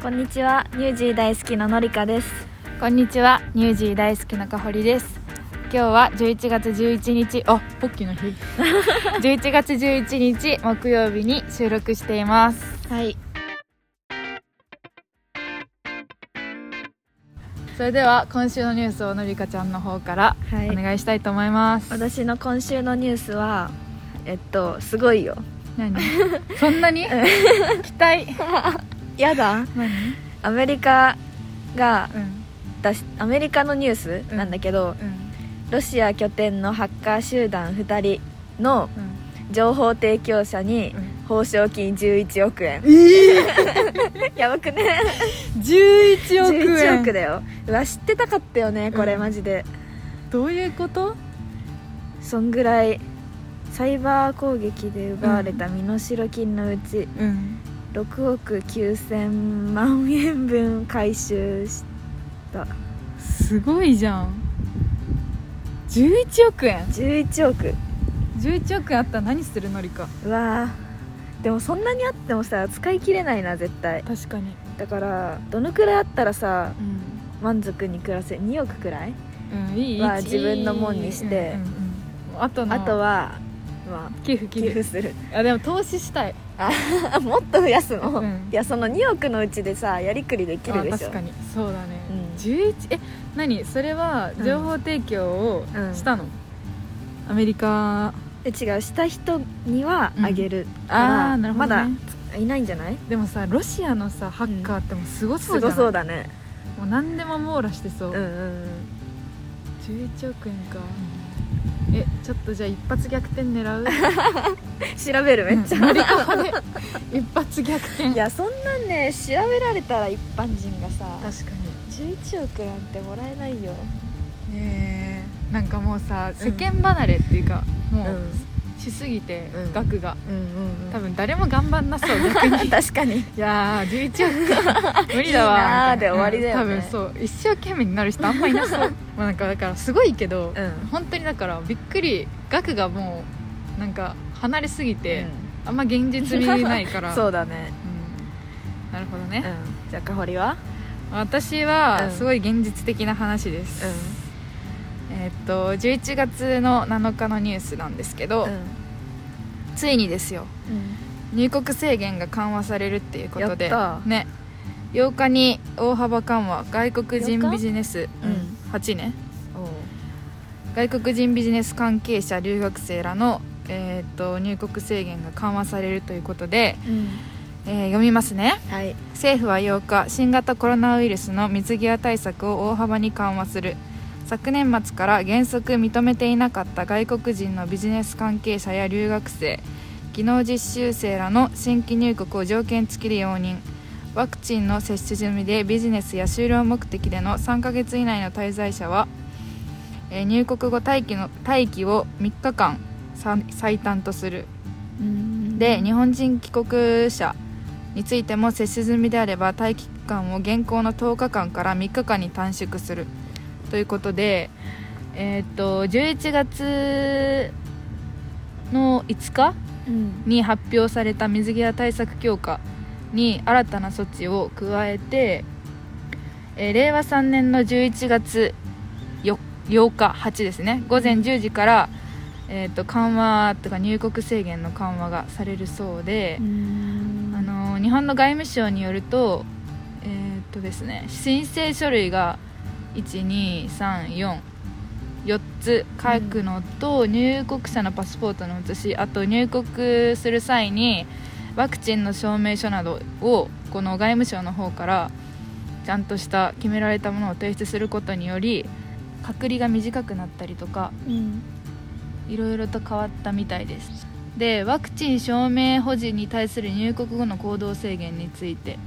こんにちは。ニュージー大好きののりかです。こんにちは。ニュージー大好きなかほりです。今日は11月11日。あポッキーの日。11月11日木曜日に収録しています。はい。それでは今週のニュースをのりかちゃんの方からはい。お願いしたいと思います、私の今週のニュースはえっとすごいよ。何？そんなに？期待？やだ。何？アメリカがうん。出しアメリカのニュースうん。なんだけど、うん。ロシア拠点のハッカー集団2人のうん。情報提供者にうん。報奨金11億円。やばくね？11億円。11億だよ。うわ知ってたかったよねこれうんマジで、どういうこと？そんぐらいサイバー攻撃で奪われた身代金のうちうん6億9000万円分回収した。すごいじゃん。11億円？11億。11億円あったら何するの？りかうわー。でもそんなにあってもさ使い切れないな絶対。確かに。だからどのくらいあったらさうん。満足に暮らせ2億くらい？うん、いいは自分のもんにして。うんうんうん。あとのあとはま寄付あ寄付。寄付する。あでも投資したいあ もっと増やすの、うん。いやその2億のうちでさやりくりできるでしょ？あ確かに。そうだね、うん。11え何？それは情報提供をうんしたの、アメリカ。で違うした人にはあげるああなるほど、ね、まだいないんじゃない？でもさロシアのさハッカーってもうすごそうすごじゃない、そうだね。もう何でも網羅してそう、うんうんうん。11億円か、えちょっとじゃあ一発逆転狙う？調べるめっちゃ、うん一発逆転。いやそんなんね調べられたら一般人がさ確かに。11億なんてもらえないよ。ねえ。なんかもうさうん。世間離れっていうか、もうん。うしすぎて、うん。額が。うんうん多分誰も頑張んなそう 確かに。いやー11億無理だわで終わりだよね。うん多分そう。一生懸命になる人あんまいなそう。まあなんかだからすごいけど、うん。本当にだからびっくり額がもうなんか離れすぎて、あんま現実味ないから。そうだね。うん。なるほどね、うん。じゃあかほりは？私うん。はすごい現実的な話です、えーっと11月の7日のニュースなんですけど、うんついにですよ。うん。入国制限が緩和されるっていうことでね。8日に大幅緩和。外国人8日ビジネス、うん。うん8ね。おう。外国人ビジネス関係者留学生らの、えーっと入国制限が緩和されるということで、うん。えー読みますね。はい。政府は8日新型コロナウイルスの水際対策を大幅に緩和する昨年末から原則認めていなかった外国人のビジネス関係者や留学生技能実習生らの新規入国を条件付きで容認ワクチンの接種済みでビジネスや就労目的での3ヶ月以内の滞在者は、えー入国後待機の待機を3日間さ最短とする。で日本人帰国者についても接種済みであれば待機期間を現行の10日間から3日間に短縮するということでえーっと11月の5日うん。に発表された水際対策強化に新たな措置を加えて、えー令和3年の11月 8, 8日8ですね。午前10時から、えー、と緩和とか入国制限の緩和がされるそうで、うん。あのー日本の外務省によるとえーっとですね申請書類が12344つ書くのと、入国者のパスポートの写しあと入国する際にワクチンの証明書などをこの外務省の方からちゃんとした決められたものを提出することにより隔離が短くなったりとかうんいろいろと変わったみたいです。でワクチン証明保持に対する入国後の行動制限について。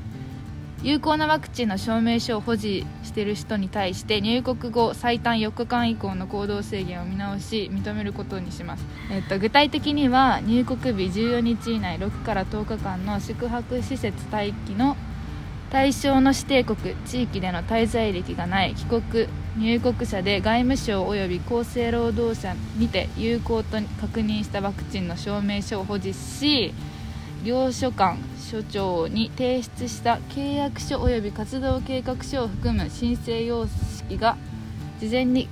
有効なワクチンの証明書を保持している人に対して入国後最短4日間以降の行動制限を見直し認めることにします、えっと、具体的には入国日14日以内6から10日間の宿泊施設待機の対象の指定国地域での滞在歴がない帰国入国者で外務省及び厚生労働者にて有効と確認したワクチンの証明書を保持し領書館所長に提出した契約書及び活動計画書を含む申請用紙が事前に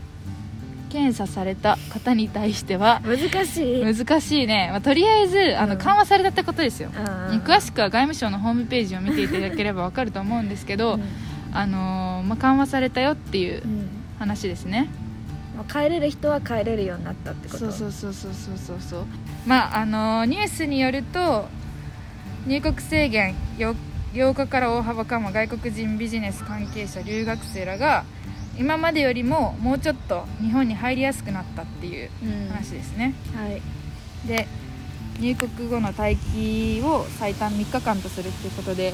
検査された方に対しては難しい。難しいね、まあ、とりあえずあのうん。緩和されたってことですよ、うん。詳しくは外務省のホームページを見ていただければ分かると思うんですけど、うん。あのーまあ、緩和されたよっていううん。話ですね。まあ帰れる人は帰れるようになったってこと。そうそうそうそうそうそう。そうまああのーニュースによると入国制限 8, 8日から大幅緩和外国人ビジネス関係者留学生らが今までよりももうちょっと日本に入りやすくなったっていううん。話ですね、はい。で入国後の待機を最短3日間とするっていうことで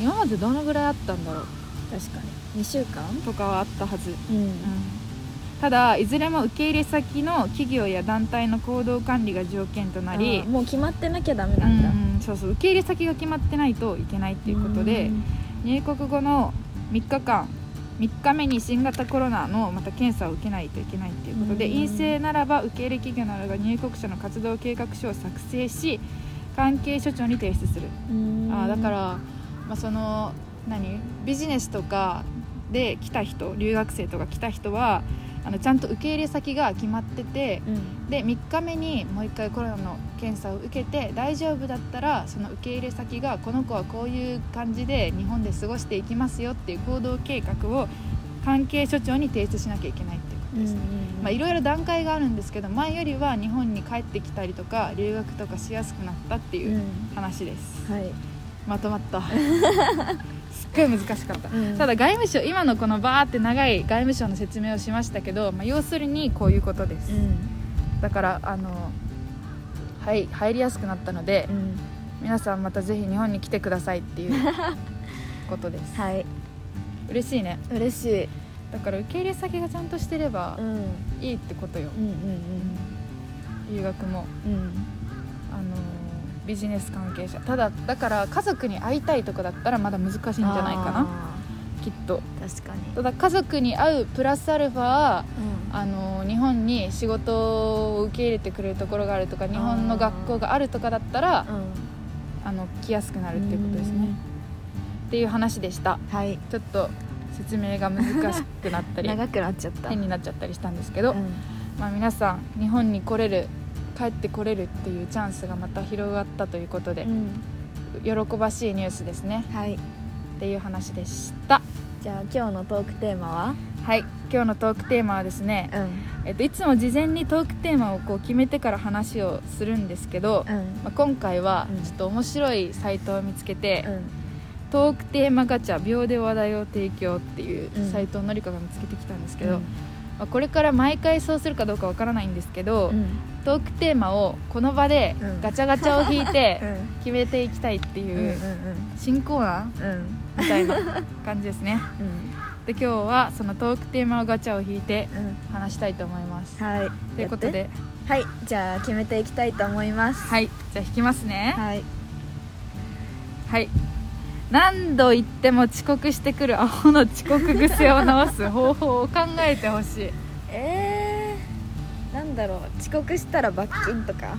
今までどのぐらいあったんだろう？確かに。2週間？とかはあったはず、うん。ただいずれも受け入れ先の企業や団体の行動管理が条件となりもう決まってなきゃダメうなんだ。んそうそう受け入れ先が決まってないといけないっていうことでうん。入国後の3日間3日目に新型コロナのまた検査を受けないといけないっていうことでうん。陰性ならば受け入れ企業などが入国者の活動計画書を作成し関係所長に提出する。うん。あーだから、まあ、その何？ビジネスとかで来た人留学生とか来た人はあのちゃんと受け入れ先が決まっててうん。で3日目にもう1回コロナの検査を受けて大丈夫だったらその受け入れ先がこの子はこういう感じで日本で過ごしていきますよっていう行動計画を関係所長に提出しなきゃいけないっていうことですね。まあ、いろいろ段階があるんですけど前よりは日本に帰ってきたりとか留学とかしやすくなったってういうん。話です。はい。まとまった ごい難しかった、うん。ただ外務省今のこのバーって長い外務省の説明をしましたけど、まあ、要するにこういうことです、うん。だからあのはい入りやすくなったのでうん。皆さんまたぜひ日本に来てくださいっていう ことです。はい。嬉しいね。嬉しい。だから受け入れ先がちゃんとしてればうん。いいってことよ、うんうん留学も。うんうん。あのビジネス関係者。ただだから家族に会いたいとかだったらまだ難しいんじゃないかな。あきっと。ー確かに。ただ家族に会うプラスアルファうん。あの日本に仕事を受け入れてくれるところがあるとか日本の学校があるとかだったらあの来やすくなるっていうことですね。っていう話でした。うんはい。ちょっと説明が難しくなったり 長くなっちゃった。変になっちゃったりしたんですけど、うん。まあ、皆さん日本に来れる帰ってこれるっていうチャンスがまた広がったということでうん。喜ばしいニュースですね。はい。っていう話でした。じゃあ今日のトークテーマは？はい。今日のトークテーマはですね、うん。えっと、いつも事前にトークテーマをこう決めてから話をするんですけど、うん。まあ、今回はうん。ちょっと面白いサイトを見つけて、うん。トークテーマガチャ秒で話題を提供っていううん。サイトをのりかが見つけてきたんですけど、うんまあ、これから毎回そうするかどうかわからないんですけど、うん。トークテーマをこの場でうん。ガチャガチャを引いて うん。決めていきたいってうんいう新コーナーうん。みたいな感じですね。うん。で今日はそのトークテーマのガチャを引いてうん。話したいと思います。はい。ということで。はい。じゃあ決めていきたいと思います。はい。じゃあ引きますね。はい。はい何度言っても遅刻してくるアホの遅刻癖を直す方法を考えてほしい。えー、なんだろう。遅刻したら罰金とか。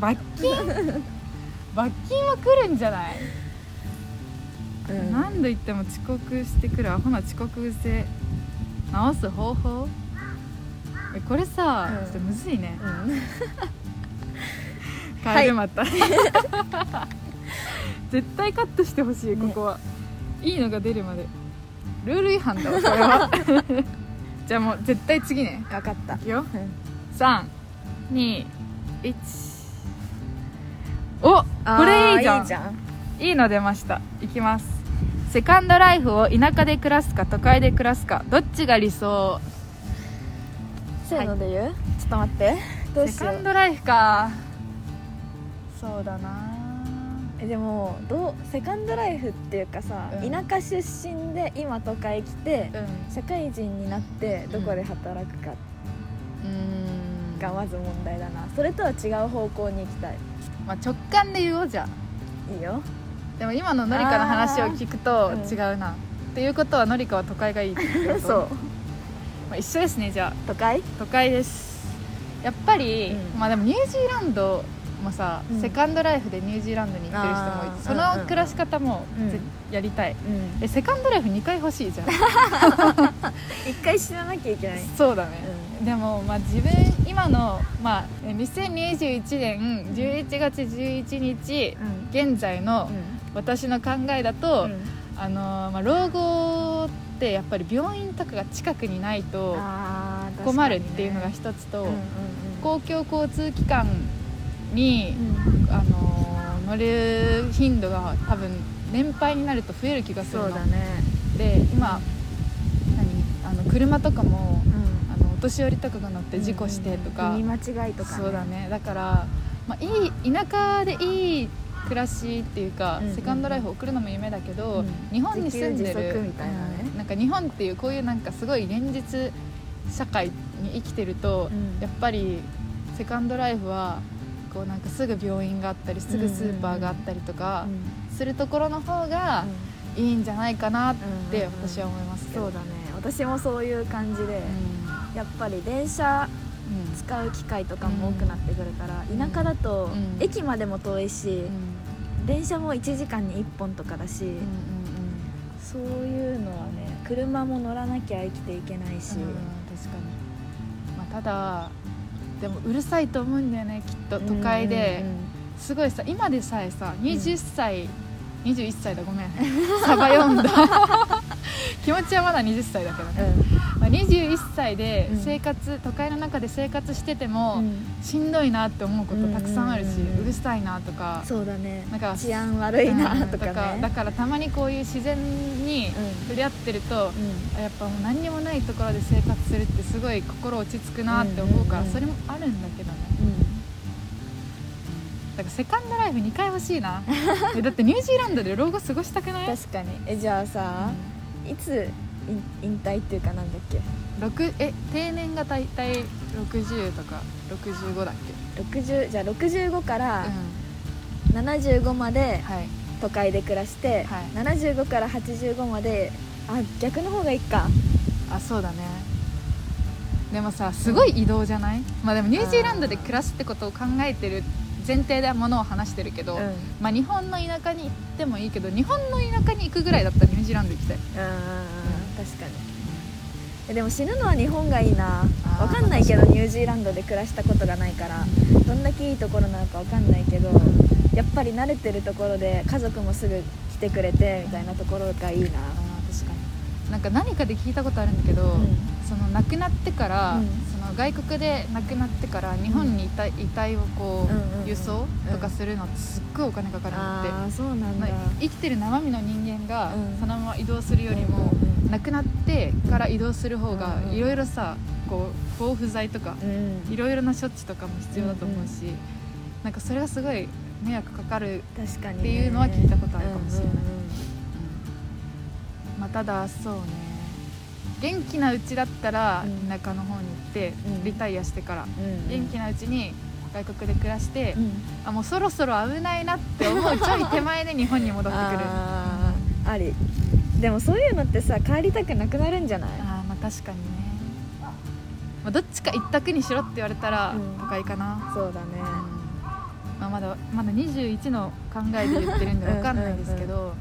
罰金？罰金は来るんじゃない、うん。何度言っても遅刻してくるアホな遅刻癖直す方法？えこれさ、うん。ちょっとむずいね。うん。変えるまた、絶対カットしてほしいここは、いいのが出るまで。ルール違反だわこれは。じゃあもう絶対次ね。分かった。いくよ。うん。321おこれいいじゃん。いいじゃん。いいの出ました。いきます。セカンドライフを田舎で暮らすか都会で暮らすか。どっちが理想？せーので言う、ちょっと待って。どうしセカンドライフか。そうだなえでもどうセカンドライフっていうかさ、うん。田舎出身で今都会来てうん。社会人になってどこで働くかうん。がまず問題だな。それとは違う方向に行きたい。まあ、直感で言おうじゃん。いいよ。でも今ののりかの話を聞くとあー。違うな、っていうことはのりかは都会がいいってこと。そう。まあ、一緒ですねじゃあ。都会？都会です。やっぱり、うん。まあでもニュージーランドもさ、うん。セカンドライフでニュージーランドに行ってる人もいてその暮らし方もうんぜやりたい、うん。えセカンドライフ2回欲しいじゃん。一回死ななきゃいけない。そうだね、でも、まあ、自分今の、まあ、え2021年11月11日うん。現在の私の考えだと、うん。あのまあ、老後ってやっぱり病院とかが近くにないと困るっていうのが一つと、確かにね公共交通機関に、うん。うんうんあの乗る頻度が多分年配になると増える気がするの。そうだね。で今何？あの車とかもうん。あのお年寄りとかが乗って事故してとか、踏み間違いとかそうだね。だから、まあ、いい田舎でいい暮らしっていうか、うんうんうん。セカンドライフを送るのも夢だけど、うん。日本に住んでる足みたいなね。うん。なんか日本っていうこういうなんかすごい現実社会に生きてると、うん。やっぱりセカンドライフはこうなんかすぐ病院があったりすぐスーパーがあったりとかするところの方がいいんじゃないかなって私は思いますけど、そうだね。私もそういう感じでうん。やっぱり電車うん。使う機会とかも多くなってくるからうん。田舎だとうん。駅までも遠いしうん。電車も1時間に1本とかだしそういうのはね車も乗らなきゃ生きていけないし。確かに、まあ、ただでもうるさいと思うんだよねきっと。都会で、すごいさ今でさえさ20歳、21歳だごめん。サバ読んだ。気持ちはまだ20歳だけどね、まあ、21歳でうん。生活、都会の中で生活しててうも、んうん。しんどいなって思うことたくさんあるし、うんうんうんうんうるさいなとかそうだね。なんか治安悪いなうんとかだからだねからたまにこういう自然に触れ合ってると、うん。やっぱもう何にもないところで生活するってすごい心落ち着くなって思うから、うんうんうんそれもあるんだけどね。うんだからセカンドライフ2回欲しいな。えだってニュージーランドで老後過ごしたくない？確かに。えじゃあさいつ引引退っていうかなんだっけ？六え定年が大体60とか65だっけ、60じゃあ65からう75まで都会で暮らして、はい。75から85まであ逆の方がいいか。あそうだね。でもさすごい移動じゃない、まあでもニュージーランドで暮らすってことを考えてる前提でものを話してるけど、うん。うんまあ日本の田舎に行ってもいいけど日本の田舎に行くぐらいだったらニュージーランド行きたい。確かに。えでも死ぬのは日本がいいな。あーわかんないけどニュージーランドで暮らしたことがないからどんだけいいところなのかわかんないけどやっぱり慣れてるところで家族もすぐ来てくれてみたいなところがいいな。確かになんか何かで聞いたことあるんだけど、うん。その亡くなってから、うん。その外国で亡くなってから日本に遺体,、遺体をこう、うんうんうん。輸送とかするのってすっごいお金かかるのって、そうなんだ。まあ生きてる生身の人間がうん。そのまま移動するよりも、うんうん亡くなってから移動する方がうんうんいろいろさこう防腐剤とかうん。いろいろな処置とかも必要だと思うし、うんなんかそれがすごい迷惑かかる、っていうのは聞いたことあるかもしれない。うんうんまあ、ただそうね。元気なうちだったらうん。田舎の方に行って、うん。リタイアしてから、元気なうちに外国で暮らして、うん。あもうそろそろ危ないなって思うちょい手前で日本に戻ってくる。あーあり。でもそういうのってさ帰りたくなくなるんじゃない？あーまあ確かにね、まあ、どっちか一択にしろって言われたらうん。都会かな、そうだね。うん。まあ、まだまだ21の考えで言ってるんで分かんないですけど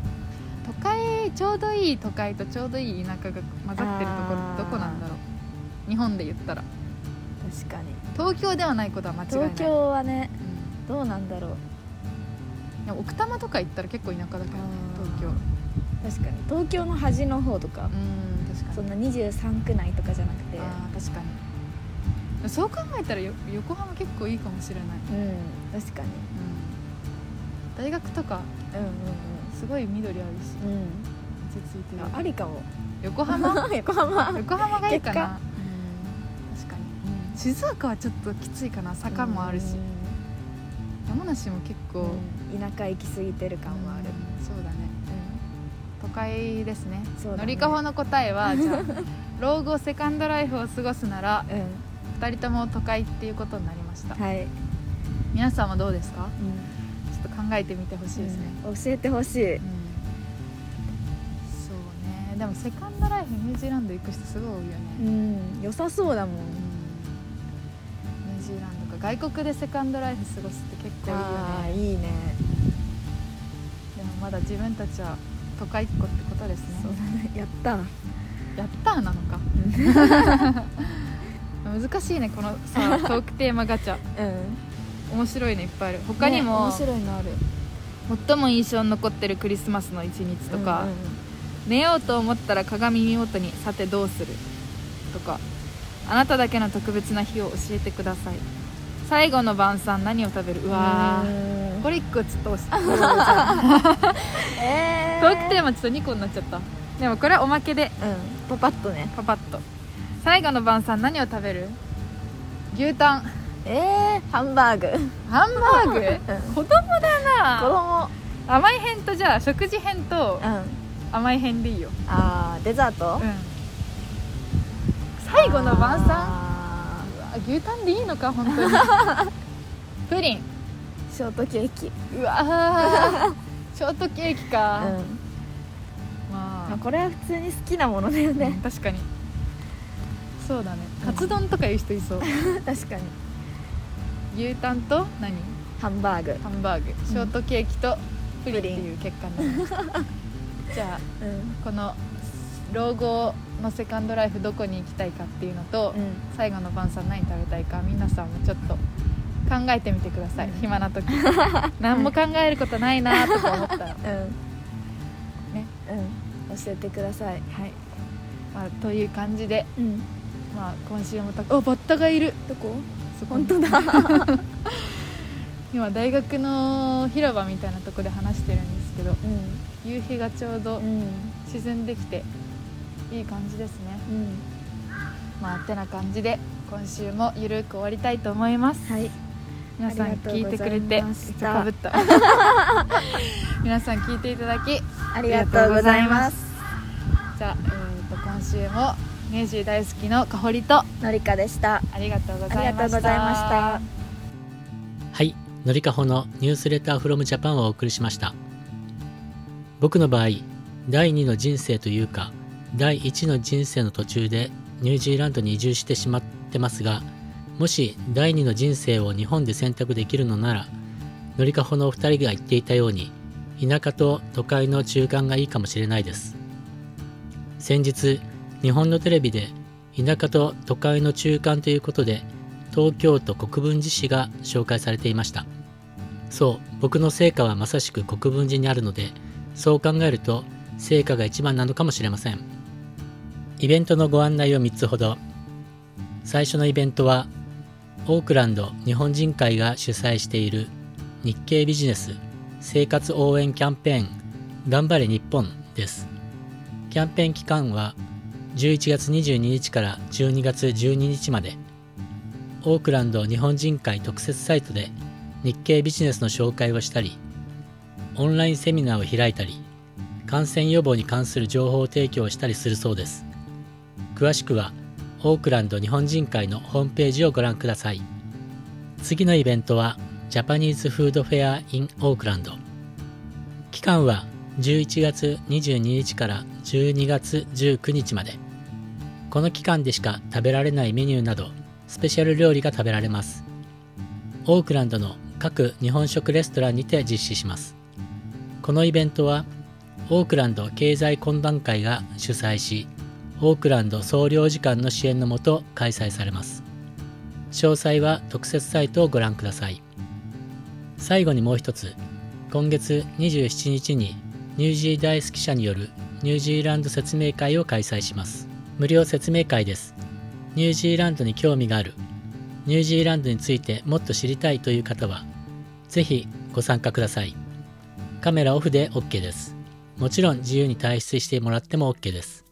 都会ちょうどいい都会とちょうどいい田舎が混ざってるところあーどこなんだろう。日本で言ったら。確かに。東京ではないことは間違いない。東京はねうん。どうなんだろう。でも奥多摩とか行ったら結構田舎だけどね東京。確かに。東京の端の方とかうん確かに。そんな23区内とかじゃなくて。あー確かに。そう考えたらよ横浜結構いいかもしれない、うん確かに。うん、大学とかうんうんすごい緑あるしうん。うん落ち着いてる。あありかも。横浜？横浜。横浜がいいか結な、うん、確かに、静岡はちょっときついかな。坂もあるし、山梨も結構、うん。田舎行き過ぎてる感はある。うんそうだね。都会ですね。ね。のりかほの答えは じゃあ老後セカンドライフを過ごすならうん、2人とも都会っていうことになりました、はい、うん皆さんはどうですか？ちょっと考えてみてほしいですね、うん。教えてほしい。うん。そうね。でもセカンドライフニュージーランド行く人すごい多いよね、うん。良さそうだもん。うん。ニュージーランドか外国でセカンドライフ過ごすって結構いいよああねいいね。でもまだ自分たちは都会っ子ってことですね。そうだね。やった。やったーなのか。難しいねこのさトークテーマガチャ。うん面白いのいっぱいある。他にねも、面白いのある。最も印象に残ってるクリスマスの一日とか、うんうん寝ようと思ったら鏡見事にさてどうするとかあなただけの特別な日を教えてください。最後の晩餐何を食べる？うわー。うんこれ1個ちょっと押しじゃあえトー。クテーマちょっと2個になっちゃった。でもこれはおまけでうん。パパッとね。パパッと。最後の晩餐何を食べる？牛タンえー、ハンバーグ。ハンバーグ？うん。子供だ子な供。甘い編とじゃあ食事編とうん。甘い編でいいよ。あーデザート、うん。最後の晩餐？牛タンでいいのか本当に。プリン。ーショートケーキ。うわー。ショートケーキか、うん。まあ。まあ、これは普通に好きなものだようんね。確かに。そうだね。うんカツ丼とかいう人いそう。確かに牛タンと何？ハンバーグ。ハンバーグ。ショートケーキとプリンっていう結果になりましたじゃあうん。この老後のセカンドライフどこに行きたいかっていうのと、うん。最後の晩餐何食べたいか皆さんもちょっと考えてみてください、うん。暇な時。何も考えることないなとか思ったら。ねうん。うん。教えてください。はい、まあ、という感じで、うん。まあ、今週もたおバッタがいる。どこ？そこ本当だ。今大学の広場みたいなとこで話してるんですけどう夕日がちょうど沈んできていい感じですね。うん。まあてな感じで今週もゆるく終わりたいと思います。はい。皆さん聞いてくれてかぶった。皆さん聞いていただきありがとうございます。じゃあ、えー、と今週もミュージー大好きのかほりとのりかでしたありがとうございましたありがとうございましたはい、のりかほのニュースレターフロムジャパンをお送りしました。僕の場合、第2の人生というか、第1の人生の途中でニュージーランドに移住してしまってますが、もし第2の人生を日本で選択できるのなら、のりかほのお二人が言っていたように、田舎と都会の中間がいいかもしれないです。先日、日本のテレビで田舎と都会の中間ということで、東京都国分寺市が紹介されていました。そう僕の成果はまさしく国分寺にあるのでそう考えると成果が一番なのかもしれません。イベントのご案内を3つほど。最初のイベントはオークランド日本人会が主催している日系ビジネス生活応援キャンペーン頑張れ日本です。キャンペーン期間は11月22日から12月12日までオークランド日本人会特設サイトで日系ビジネスの紹介をしたりオンラインセミナーを開いたり感染予防に関する情報提供をしたりするそうです。詳しくはオークランド日本人会のホームページをご覧ください。次のイベントはジャパニーズフードフェア in オークランド。期間は11月22日から12月19日まで。この期間でしか食べられないメニューなどスペシャル料理が食べられます。オークランドの各日本食レストランにて実施します。このイベントはオークランド経済懇談会が主催しオークランド総領事館の支援のもと開催されます。詳細は特設サイトをご覧ください。最後にもう一つ今月27日にニュージー大好き社によるニュージーランド説明会を開催します。無料説明会です。ニュージーランドに興味がある。ニュージーランドについてもっと知りたいという方はぜひご参加ください。カメラオフで OK です。もちろん自由に退出してもらっても OK です。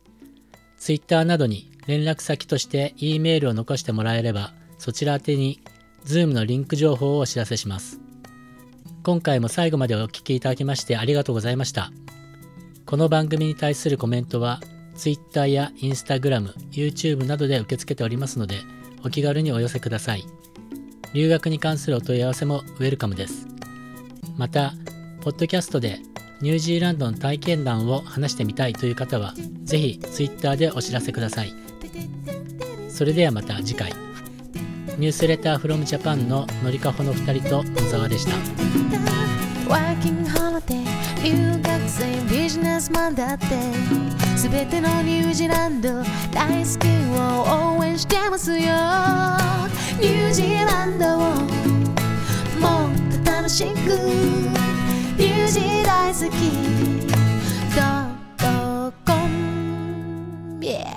Twitter などに連絡先として E メールを残してもらえればそちら宛てに Zoom のリンク情報をお知らせします。今回も最後までお聴きいただきましてありがとうございました。この番組に対するコメントは Twitter や Instagram、YouTube などで受け付けておりますのでお気軽にお寄せください。留学に関するお問い合わせもウェルカムです。またポッドキャストでニュージーランドの体験談を話してみたいという方はぜひ Twitter でお知らせください。それではまた次回。ニュースレターフロムジャパンののりかほの2人と野沢でした。Working holiday 留学生ビジネスマンだって。全てのニュージーランド大好きを応援してますよ。ニュージーランドをもっと楽しくニュージー大好き .com Yeah